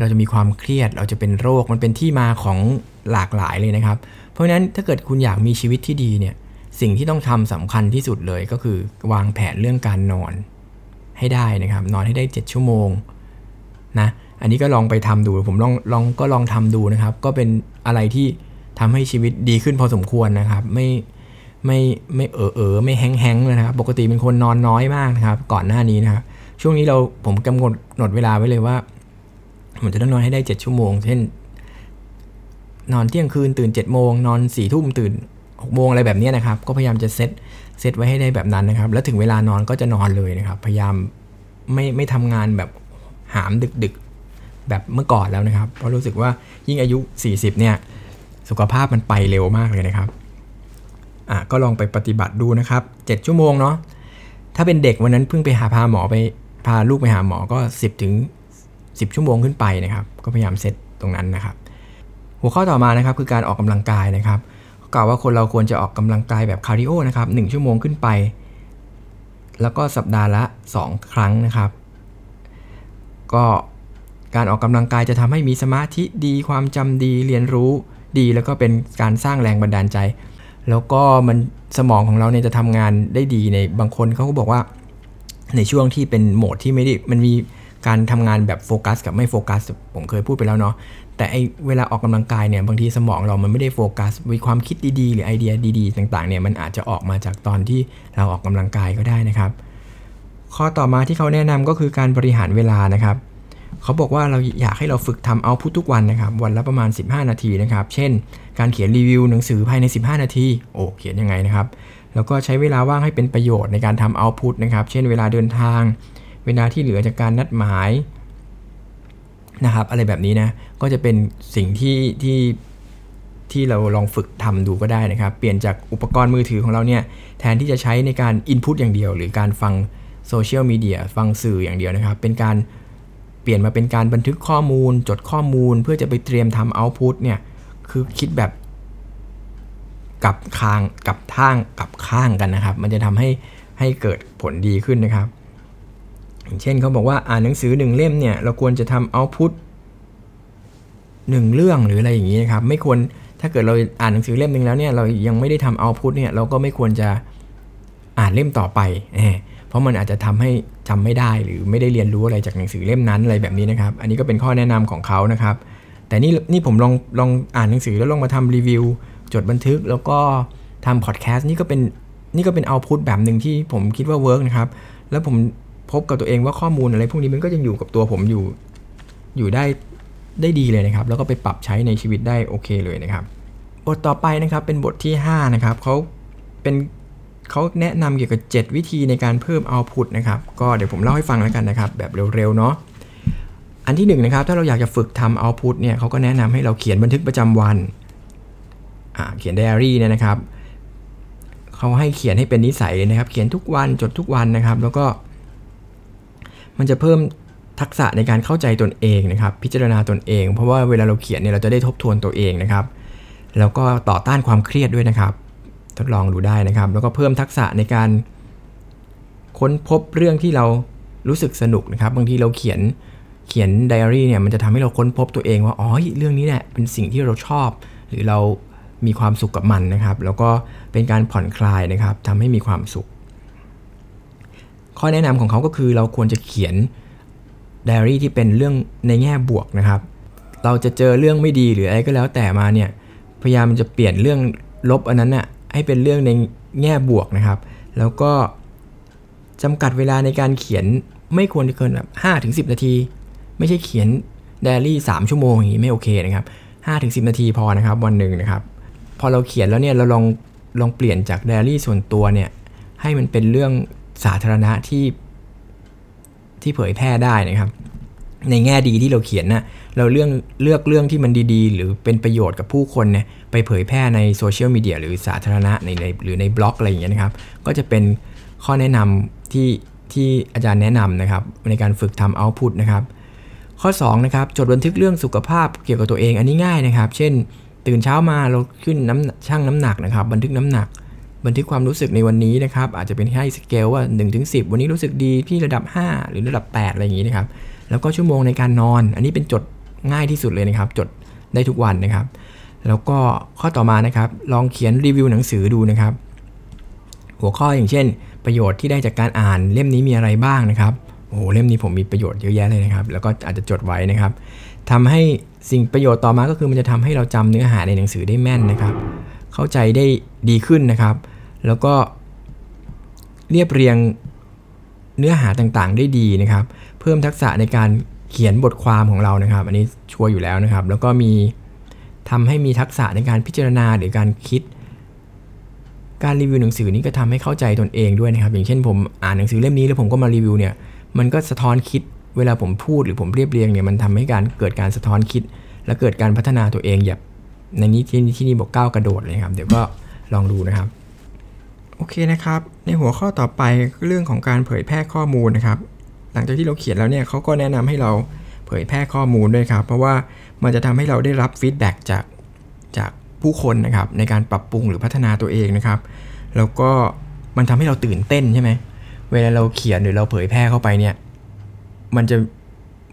เราจะมีความเครียดเราจะเป็นโรคมันเป็นที่มาของหลากหลายเลยนะครับ เพราะฉะนั้นถ้าเกิดคุณอยากมีชีวิตที่ดีเนี่ยสิ่งที่ต้องทำสำคัญที่สุดเลยก็คือวางแผนเรื่องการนอนให้ได้นะครับ นอนให้ได้ 7 ชั่วโมงนะอันนี้ก็ลองไปทำดูผมลองลองก็ลองทำดูนะครับ ก็เป็นอะไรที่ทำให้ชีวิตดีขึ้นพอสมควรนะครับ ไม่ไม่ไม่เออเออไม่แห้งแห้งเลยนะครับ ปกติเป็นคนนอนน้อยมากนะครับ ก่อนหน้านี้นะครับช่วงนี้เราผมกำหนดหนดเวลาไว้เลยว่า ผมจะต้องนอนให้ได้ 7 ชั่วโมง เช่น นอนเที่ยงคืนตื่น7จ็ดโมงนอน4ี่ทุ่มตื่น6โมงอะไรแบบนี้นะครับ ก็พยายามจะเซตเซตไว้ให้ได้แบบนั้นนะครับ แล้วถึงเวลานอนก็จะนอนเลยนะครับ พยายามไม่ไม่ทำงานแบบหามดึกดึกแบบเมื่อก่อนแล้วนะครับ เพราะรู้สึกว่ายิ่งอายุ 40 เนี่ย สุขภาพมันไปเร็วมากเลยนะครับอะก็ลองไปปฏิบัติดูนะครับ 7 ชั่วโมงเนาะถ้าเป็นเด็กวันนั้นเพิ่งไปหาพาหมอไปพาลูกไปหาหมอก็ 10 ถึง 10 ชั่วโมงขึ้นไปนะครับ ก็พยายามเซตตรงนั้นนะครับ หัวข้อต่อมานะครับคือการออกกำลังกายนะครับกล่าวว่าคนเราควรจะออกกำลังกายแบบ cardio นะครับ1ชั่วโมงขึ้นไป แล้วก็สัปดาห์ละ 2 ครั้งนะครับ ก็การออกกำลังกายจะทำให้มีสมาธิดีความจำดีเรียนรู้ดี แล้วก็เป็นการสร้างแรงบันดาลใจ แล้วก็มันสมองของเราเนี่ยจะทำงานได้ดีในบางคนเขาก็บอกว่าในช่วงที่เป็นโหมดที่ไม่ได้มันมี การทำงานแบบโฟกัสกับไม่โฟกัสผมเคยพูดไปแล้วเนาะแต่ไอเวลาออกกำลังกายเนี่ยบางทีสมองเรามันไม่ได้โฟกัสมีความคิดดีๆ หรือไอเดียดีๆ ต่างๆเนี่ยมันอาจจะออกมาจากตอนที่เราออกกำลังกายก็ได้นะครับ ข้อต่อมาที่เขาแนะนำก็คือการบริหารเวลานะครับเขาบอกว่าเราอยากให้เราฝึกทำเอาพุททุกวันนะครับ วันละประมาณ 15 นาทีนะครับ เช่น การเขียนรีวิวหนังสือภายใน 15 นาที โอ้เขียนยังไงนะครับ แล้วก็ใช้เวลาว่างให้เป็นประโยชน์ในการทำเอาพุทนะครับ เช่นเวลาเดินทาง เวลาที่เหลือจากการนัดหมายนะครับ อะไรแบบนี้นะ ก็จะเป็นสิ่งที่ที่ที่เราลองฝึกทำดูก็ได้นะครับ เปลี่ยนจากอุปกรณ์มือถือของเราเนี่ยแทนที่จะใช้ในการอินพุตอย่างเดียว หรือการฟังโซเชียลมีเดียฟังสื่ออย่างเดียวนะครับ เป็นการเปลี่ยนมาเป็นการบันทึกข้อมูล จดข้อมูล เพื่อจะไปเตรียมทำเอาต์พุตเนี่ยคือคิดแบบกับคางกับท่างกับข้างกันนะครับ มันจะทำให้ให้เกิดผลดีขึ้นนะครับ เช่นเขาบอกว่าอ่านหนังสือหนึ่งเล่มเนี่ยเราควรจะทำเอาพุตหนึ่งเรื่องหรืออะไรอย่างนี้นะครับไม่ควรถ้าเกิดเราอ่านหนังสือเล่มหนึ่งแล้วเนี่ยเรายังไม่ได้ทำเอาพุตเนี่ยเราก็ไม่ควรจะอ่านเล่มต่อไป เพราะมันอาจจะทำให้จำไม่ได้หรือไม่ได้เรียนรู้อะไรจากหนังสือเล่มนั้นอะไรแบบนี้นะครับ อันนี้ก็เป็นข้อแนะนำของเขานะครับ แต่นี่นี่ผมลองลองอ่านหนังสือแล้วลองมาทำรีวิว จดบันทึกแล้วก็ทำพอดแคสต์นี่ก็เป็นนี่ก็เป็นเอาพุตแบบหนึ่งที่ผมคิดว่าเวิร์กนะครับ แล้วผม พบกับตัวเองว่าข้อมูลอะไรพวกนี้มันก็ยังอยู่กับตัวผมอยู่ อยู่ได้ได้ดีเลยนะครับ แล้วก็ไปปรับใช้ในชีวิตได้โอเคเลยนะครับ บทต่อไปนะครับเป็นบทที่ 5 นะครับเขาเป็นเขาแนะนำเกี่ยวกับ 7 วิธีในการเพิ่มเอาพุตนะครับ ก็เดี๋ยวผมเล่าให้ฟังแล้วกันนะครับ แบบเร็วๆเนาะอันที่1นนะครับถ้าเราอยากจะฝึกทำเอาพุตเนี่ยเขาก็แนะนำให้เราเขียนบันทึกประจำวันเขียนไดอารี่เนี่ยนะครับเขาให้เขียนให้เป็นนิสัยนะครับ เขียนทุกวันจดทุกวันนะครับ แล้วก็ มันจะเพิ่มทักษะในการเข้าใจตนเองนะครับ พิจารณาตนเอง เพราะว่าเวลาเราเขียนเนี่ยเราจะได้ทบทวนตัวเองนะครับ แล้วก็ต่อต้านความเครียดด้วยนะครับ ทดลองดูได้นะครับ แล้วก็เพิ่มทักษะในการค้นพบเรื่องที่เรารู้สึกสนุกนะครับ บางทีเราเขียนเขียนไดอารี่เนี่ยมันจะทำให้เราค้นพบตัวเองว่าอ๋อเรื่องนี้แหละเป็นสิ่งที่เราชอบ หรือเรามีความสุขกับมันนะครับ แล้วก็เป็นการผ่อนคลายนะครับทำให้มีความสุข ข้อแนะนำของเขาก็คือเราควรจะเขียนไดอารี่ที่เป็นเรื่องในแง่บวกนะครับ เราจะเจอเรื่องไม่ดีหรืออะไรก็แล้วแต่มาเนี่ย พยายามจะเปลี่ยนเรื่องลบอันนั้นน่ะให้เป็นเรื่องในแง่บวกนะครับ แล้วก็จำกัดเวลาในการเขียนไม่ควรจะเกินแบบห้าถึงสินาที ไม่ใช่เขียนไดอารี่สามชั่วโมงอย่างนี้ไม่โอเคนะครับห้าถึงสินาทีพอนะครับวันหนึ่งนะครับ พอเราเขียนแล้วเนี่ยเราลองลองเปลี่ยนจากไดอารี่ส่วนตัวเนี่ยให้มันเป็นเรื่อง สาธารณะที่ที่เผยแพร่ได้นะครับ ในแง่ดีที่เราเขียนนะ่ะเราเรื่องเลือกเรื่องที่มันดีๆ หรือเป็นประโยชน์กับผู้คนเนี่ยไปเผยแพร่ในโซเชียลมีเดียหรือสาธารณะในในหรือในบล็อกอะไรอย่างเงี้ยนะครับ ก็จะเป็นข้อแนะนำที่ที่อาจารย์แนะนำนะครับ ในการฝึกทำเอาต์พุตนะครับ ข้อ2นะครับจดบันทึกเรื่องสุขภาพเกี่ยวกับตัวเองอันนี้ง่ายนะครับ เช่น ตื่นเช้ามาเราขึ้นน้ำช่างน้ำหนักนะครับ บันทึกน้ำหนัก บันทึกความรู้สึกในวันนี้นะครับ อาจจะเป็นให้สเกลว่า1นถึงสิวันนี้รู้สึกดีที่ระดับ 5 หรือระดับ 8 อะไรอย่างนี้นะครับ แล้วก็ชั่วโมงในการนอน อันนี้เป็นจดง่ายที่สุดเลยนะครับ จดได้ทุกวันนะครับ แล้วก็ข้อต่อมานะครับ ลองเขียนรีวิวหนังสือดูนะครับ หัวข้ออย่างเช่น ประโยชน์ที่ได้จากการอ่านเล่มนี้มีอะไรบ้างนะครับโอ้โหเล่มนี้ผมมีประโยชน์เยอะแยะเลยนะครับ แล้วก็อาจจะจดไว้นะครับทำให้สิ่งประโยชน์ต่อมาก็คือมันจะทำให้เราจำเนื้อหาในหนังสือได้แม่นนะครับ เข้าใจได้ดีขึ้นนะครับ แล้วก็เรียบเรียงเนื้อหาต่างๆ ได้ดีนะครับ เพิ่มทักษะในการเขียนบทความของเรานะครับ อันนี้ชัวร์อยู่แล้วนะครับ แล้วก็มีทำให้มีทักษะในการพิจารณาหรือการคิด การรีวิวหนังสือนี้ก็ทำให้เข้าใจตนเองด้วยนะครับ อย่างเช่นผมอ่านหนังสือเล่มนี้แล้วผมก็มารีวิวเนี่ยมันก็สะท้อนคิดเวลาผมพูดหรือผมเรียบเรียงเนี่ยมันทำให้การเกิดการสะท้อนคิด และเกิดการพัฒนาตัวเองแบบในนี้ที่ที่นี่บอกก้าวกระโดดเลยครับ เดี๋ยวก็ลองดูนะครับ โอเคนะครับ ในหัวข้อต่อไปเรื่องของการเผยแพร่ข้อมูลนะครับ หลังจากที่เราเขียนแล้วเนี่ยเขาก็แนะนำให้เราเผยแพร่ข้อมูลด้วยครับ เพราะว่ามันจะทำให้เราได้รับ feedback จากจากผู้คนนะครับ ในการปรับปรุงหรือพัฒนาตัวเองนะครับ แล้วก็มันทำให้เราตื่นเต้นใช่ไหมเวลาเราเขียนหรือเราเผยแพร่เข้าไปเนี่ย มันจะ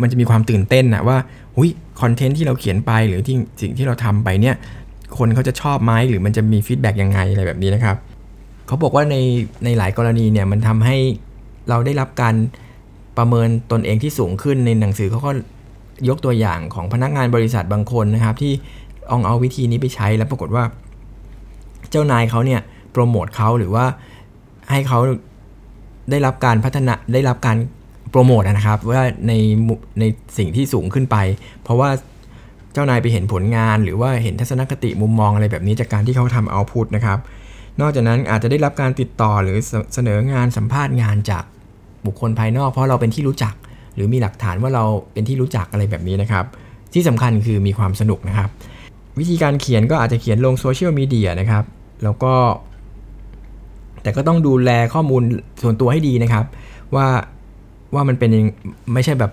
มันจะมีความตื่นเต้นนะว่าหุย content ที่เราเขียนไปหรือที่สิ่งที่เราทำไปเนี่ย คนเขาจะชอบไหมหรือมันจะมี feedback ยังไงอะไรแบบนี้นะครับ เขาบอกว่าในในหลายกรณีเนี่ยมันทำให้เราได้รับการประเมินตนเองที่สูงขึ้นในหนังสือเขาก็ยกตัวอย่างของพนักงานบริษัทบางคนนะครับ ที่ลองเอาวิธีนี้ไปใช้แล้วปรากฏว่า เจ้านายเขาเนี่ยโปรโมทเขาหรือว่าให้เขาได้รับการพัฒนาได้รับการโปรโมทนะครับว่าในในสิ่งที่สูงขึ้นไป เพราะว่าเจ้านายไปเห็นผลงาน หรือว่าเห็นทัศนคติมุมมองอะไรแบบนี้จากการที่เขาทำเอาพุทนะครับ นอกจากนั้นอาจจะได้รับการติดต่อหรือเสนองานสัมภาษณ์งานจากบุคคลภายนอก เพราะเราเป็นที่รู้จัก หรือมีหลักฐานว่าเราเป็นที่รู้จักอะไรแบบนี้นะครับ ที่สำคัญคือมีความสนุกนะครับ วิธีการเขียนก็อาจจะเขียนลงโซเชียลมีเดียนะครับ แล้วก็ แต่ก็ต้องดูแลข้อมูลส่วนตัวให้ดีนะครับ ว่าว่ามันเป็นไม่ใช่แบบ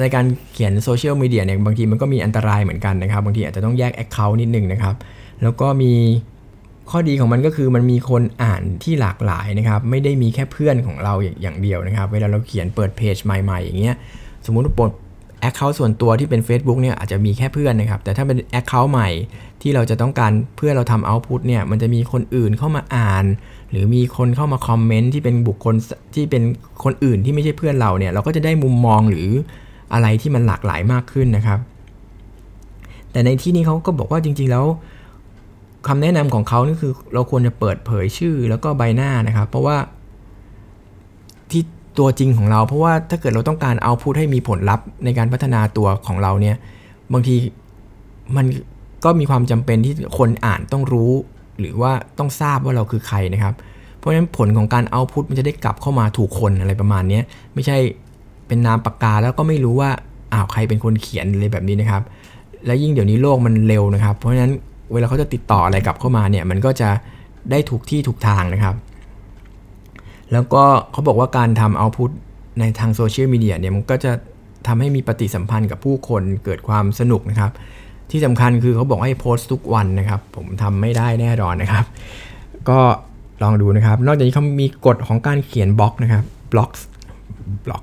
ในการเขียนโซเชียลมีเดียเนี่ยบางทีมันก็มีอันตรายเหมือนกันนะครับ บางทีอาจจะต้องแยก account นิดนึงนะครับ แล้วก็มี ข้อดีของมันก็คือมันมีคนอ่านที่หลากหลายนะครับ ไม่ได้มีแค่เพื่อนของเราอย่างเดียวนะครับ เวลาเราเขียนเปิดเพจใหม่ ๆ อย่างเงี้ย สมมุติว่าเปิด account ส่วนตัวที่เป็น Facebook เนี่ยอาจจะมีแค่เพื่อนนะครับ แต่ถ้าเป็น account ใหม่ที่เราจะต้องการเพื่อเราทำ output เนี่ย มันจะมีคนอื่นเข้ามาอ่าน หรือมีคนเข้ามา comment ที่เป็นบุคคลที่เป็นคนอื่นที่ไม่ใช่เพื่อนเราเนี่ย เราก็จะได้มุมมองหรืออะไรที่มันหลากหลายมากขึ้นนะครับ แต่ในที่นี้เขาก็บอกว่าจริง ๆ แล้ว คำแนะนำของเขานี่คือเราควรจะเปิดเผยชื่อแล้วก็ใบหน้านะครับ เพราะว่าที่ตัวจริงของเรา เพราะว่าถ้าเกิดเราต้องการเอาพูดให้มีผลลัพธ์ในการพัฒนาตัวของเราเนี่ยบางทีมันก็มีความจำเป็นที่คนอ่านต้องรู้ หรือว่าต้องทราบว่าเราคือใครนะครับ เพราะฉะนั้นผลของการเอาพุทมันจะได้กลับเข้ามาถูกคนอะไรประมาณนี้ไม่ใช่เป็นนามปากกาแล้วก็ไม่รู้ว่าอ้าวใครเป็นคนเขียนอะไรแบบนี้นะครับ และยิ่งเดี๋ยวนี้โลกมันเร็วนะครับ เพราะฉะนั้น เวลาเขาจะติดต่ออะไรกลับเข้ามาเนี่ยมันก็จะได้ถูกที่ถูกทางนะครับ แล้วก็เขาบอกว่าการทำเอาพุทในทางโซเชียลมีเดียเนี่ยมันก็จะทำให้มีปฏิสัมพันธ์กับผู้คนเกิดความสนุกนะครับ ที่สำคัญคือเขาบอกให้โพสต์ทุกวันนะครับ ผมทำไม่ได้แน่นอนนะครับ ก็ลองดูนะครับ นอกจากนี้เขามีกฎของการเขียนบล็อกนะครับบล็อกบล็อก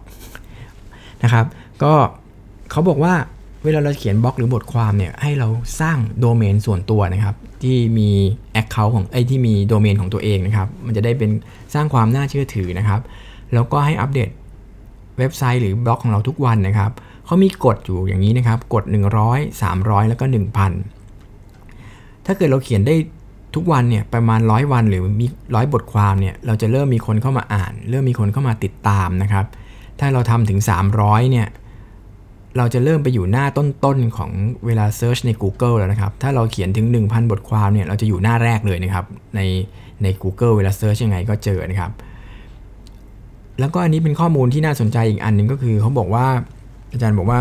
นะครับ ก็เขาบอกว่า เวลาเราเขียนบล็อกหรือบทความเนี่ยให้เราสร้างโดเมนส่วนตัวนะครับ ที่มี Account ของไอ้ที่มีโดเมนของตัวเองนะครับ มันจะได้เป็นสร้างความน่าเชื่อถือนะครับ แล้วก็ให้อัปเดตเว็บไซต์หรือบล็อกของเราทุกวันนะครับเขามีกฎอยู่อย่างนี้นะครับ กฎ 100 300 แล้วก็ 1,000 ถ้าเกิดเราเขียนได้ทุกวันเนี่ยประมาณร้อยวันหรือมีร้อยบทความเนี่ยเราจะเริ่มมีคนเข้ามาอ่าน เริ่มมีคนเข้ามาติดตามนะครับ ถ้าเราทำถึง 300เนี่ย เราจะเริ่มไปอยู่หน้าต้นๆของเวลา search ใน Google แล้วนะครับ ถ้าเราเขียนถึง 1,000 บทความเนี่ย เราจะอยู่หน้าแรกเลยนะครับ ในใน Google เวลา search ยังไงก็เจอนะครับ แล้วก็อันนี้เป็นข้อมูลที่น่าสนใจอีกอันนึงก็คือเขาบอกว่าอาจารย์บอกว่า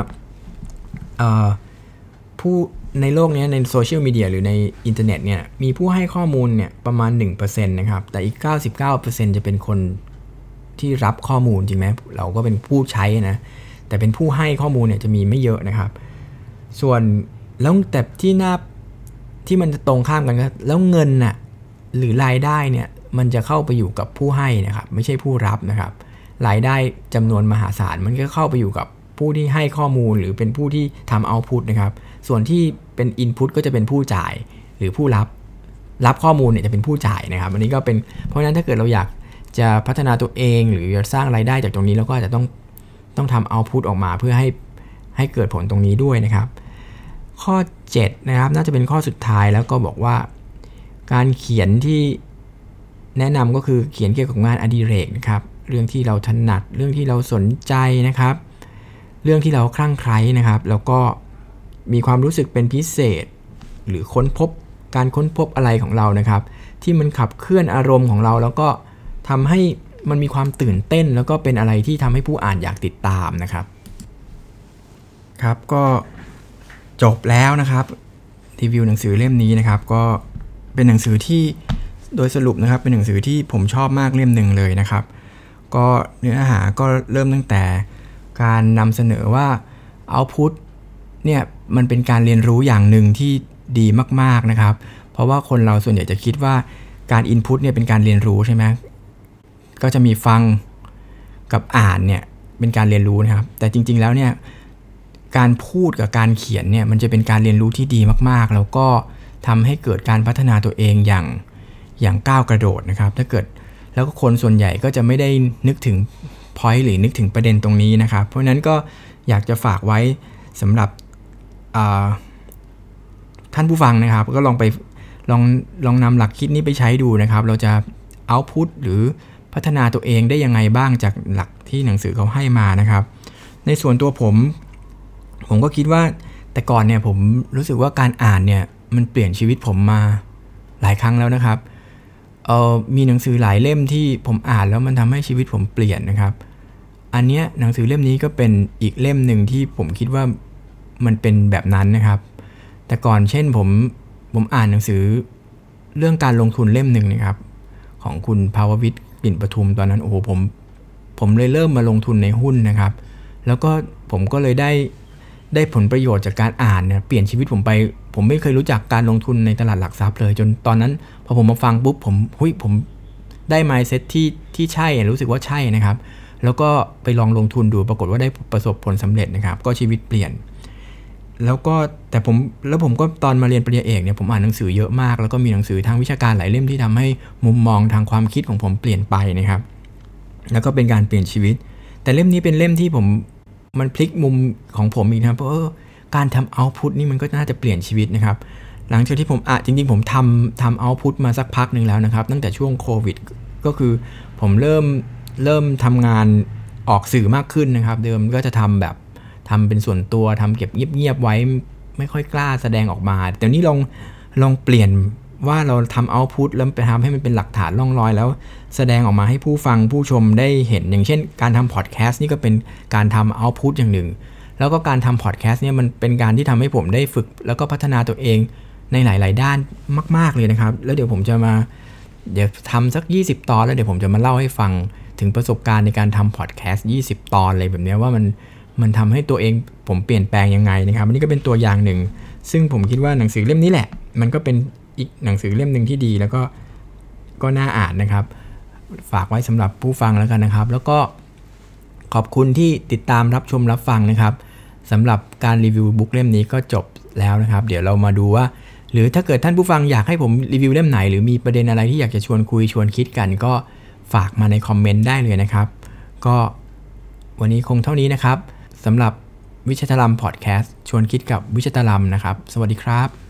ผู้ในโลกนี้ในโซเชียลมีเดียหรือในอินเทอร์เน็ตเนี่ยมีผู้ให้ข้อมูลเนี่ยประมาณ 1%นะครับ แต่อีก 99%จะเป็นคนที่รับข้อมูลจริงไหมเราก็เป็นผู้ใช้นะ แต่เป็นผู้ให้ข้อมูลเนี่ยจะมีไม่เยอะนะครับ ส่วนแล้วแต่ที่หน่าที่มันจะตรงข้ามกันก็แล้วเงินน่ะหรือรายได้เนี่ยมันจะเข้าไปอยู่กับผู้ให้นะครับ ไม่ใช่ผู้รับนะครับ รายได้จำนวนมหาศาลมันก็เข้าไปอยู่กับผู้ที่ให้ข้อมูลหรือเป็นผู้ที่ทำเอาพุตนะครับ ส่วนที่เป็นอินพุตก็จะเป็นผู้จ่ายหรือผู้รับ รับข้อมูลเนี่ยจะเป็นผู้จ่ายนะครับ อันนี้ก็เป็นเพราะฉะนั้นถ้าเกิดเราอยากจะพัฒนาตัวเอง หรือสร้างรายได้จากตรงนี้เราก็อาจจะต้อง ต้องทำเอาพุตออกมาเพื่อให้ให้เกิดผลตรงนี้ด้วยนะครับ ข้อ 7 นะครับ น่าจะเป็นข้อสุดท้ายแล้วก็บอกว่า การเขียนที่แนะนำก็คือเขียนเกี่ยวกับงานอดิเรกนะครับ เรื่องที่เราถนัด เรื่องที่เราสนใจนะครับ เรื่องที่เราคลั่งไคล้นะครับ แล้วก็มีความรู้สึกเป็นพิเศษ หรือค้นพบการค้นพบอะไรของเรานะครับ ที่มันขับเคลื่อนอารมณ์ของเรา แล้วก็ทำให้ มันมีความตื่นเต้นแล้วก็เป็นอะไรที่ทำให้ผู้อ่านอยากติดตามนะครับ ครับก็จบแล้วนะครับรีวิวหนังสือเล่มนี้นะครับ ก็เป็นหนังสือที่โดยสรุปนะครับ เป็นหนังสือที่ผมชอบมากเล่มหนึ่งเลยนะครับ ก็เนื้อหาก็เริ่มตั้งแต่การนำเสนอว่าเอาพุทเนี่ยมันเป็นการเรียนรู้อย่างหนึ่งที่ดีมากๆนะครับ เพราะว่าคนเราส่วนใหญ่จะคิดว่าการอินพุตเนี่ยเป็นการเรียนรู้ใช่ไหม ก็จะมีฟังกับอ่านเนี่ยเป็นการเรียนรู้นะครับ แต่จริง ๆแล้วเนี่ยการพูดกับการเขียนเนี่ยมันจะเป็นการเรียนรู้ที่ดีมากๆ แล้วก็ทำให้เกิดการพัฒนาตัวเองอย่างอย่างก้าวกระโดดนะครับ ถ้าเกิดแล้วก็คนส่วนใหญ่ก็จะไม่ได้นึกถึงพอยต์หรือนึกถึงประเด็นตรงนี้นะครับ เพราะฉะนั้นก็อยากจะฝากไว้สำหรับท่านผู้ฟังนะครับ ก็ลองไปลองลองนำหลักคิดนี้ไปใช้ดูนะครับ เราจะเอาพุตหรือ พัฒนาตัวเองได้ยังไงบ้างจากหลักที่หนังสือเขาให้มานะครับ ในส่วนตัวผม ผมก็คิดว่าแต่ก่อนเนี่ยผมรู้สึกว่าการอ่านเนี่ยมันเปลี่ยนชีวิตผมมาหลายครั้งแล้วนะครับเออมีหนังสือหลายเล่มที่ผมอ่านแล้วมันทำให้ชีวิตผมเปลี่ยนนะครับ อันเนี้ยหนังสือเล่มนี้ก็เป็นอีกเล่มหนึ่งที่ผมคิดว่ามันเป็นแบบนั้นนะครับ แต่ก่อนเช่นผมผมอ่านหนังสือเรื่องการลงทุนเล่มหนึ่งนะครับ ของคุณภาววิทย์ ปิ่นปทุมตอนนั้นโอ้โหผมผมเลยเริ่มมาลงทุนในหุ้นนะครับ แล้วก็ผมก็เลยได้ได้ผลประโยชน์จากการอ่านเนี่ยเปลี่ยนชีวิตผมไป ผมไม่เคยรู้จักการลงทุนในตลาดหลักทรัพย์เลย จนตอนนั้น พอผมมาฟังปุ๊บผมหุยผมได้ไมซ์เซ็ตที่ที่ใช่รู้สึกว่าใช่นะครับ แล้วก็ไปลองลงทุนดูปรากฏว่าได้ประสบผลสำเร็จนะครับ ก็ชีวิตเปลี่ยน แล้วก็แต่ผมแล้วผมก็ตอนมาเรียนปริญญาเอกเนี่ยผมอ่านหนังสือเยอะมาก แล้วก็มีหนังสือทางวิชาการหลายเล่มที่ทำให้มุมมองทางความคิดของผมเปลี่ยนไปนะครับ แล้วก็เป็นการเปลี่ยนชีวิต แต่เล่มนี้เป็นเล่มที่ผมมันพลิกมุมของผมอีกนะเพราะการทำเอาพุตนี่มันก็น่าจะเปลี่ยนชีวิตนะครับ หลังจากที่ผมอะจริง ๆ ผมทำทำเอาพุตมาสักพักหนึ่งแล้วนะครับ ตั้งแต่ช่วงโควิด ก็คือผมเริ่มเริ่มทำงานออกสื่อมากขึ้นนะครับ เดิมก็จะทำแบบ ทำเป็นส่วนตัวทำเก็บเงียบๆไว้ไม่ค่อยกล้าแสดงออกมา แต่นี้ลองลองเปลี่ยนว่าเราทำเอาพุตแล้วไปทำให้มันเป็นหลักฐานล่องรอย แล้วแสดงออกมาให้ผู้ฟังผู้ชมได้เห็น อย่างเช่น การทำพอดแคสต์นี่ก็เป็นการทำเอาพุตอย่างหนึ่ง แล้วก็การทำพอดแคสต์เนี่ยมันเป็นการที่ทำให้ผมได้ฝึก แล้วก็พัฒนาตัวเองในหลาย ๆ ด้านมาก ๆ เลยนะครับ แล้วเดี๋ยวผมจะมา เดี๋ยวทำสัก 20 ตอน แล้วเดี๋ยวผมจะมาเล่าให้ฟังถึงประสบการณ์ในการทำพอดแคสต์20 ตอนอะไรแบบนี้ว่ามัน มันทำให้ตัวเองผมเปลี่ยนแปลงยังไงนะครับอันนี้ก็เป็นตัวอย่างหนึ่ง ซึ่งผมคิดว่าหนังสือเล่มนี้แหละ มันก็เป็นอีกหนังสือเล่มหนึ่งที่ดีแล้วก็ก็น่าอ่านนะครับ ฝากไว้สำหรับผู้ฟังแล้วกันนะครับ แล้วก็ขอบคุณที่ติดตามรับชมรับฟังนะครับสำหรับการรีวิวบุ๊กเล่มนี้ก็จบแล้วนะครับ เดี๋ยวเรามาดูว่า หรือถ้าเกิดท่านผู้ฟังอยากให้ผมรีวิวเล่มไหน หรือมีประเด็นอะไรที่อยากจะชวนคุยชวนคิดกันก็ฝากมาในคอมเมนต์ได้เลยนะครับ ก็วันนี้คงเท่านี้นะครับ สำหรับวิชาตลัมพอดแคสต์ชวนคิดกับวิชาตลัมนะครับ สวัสดีครับ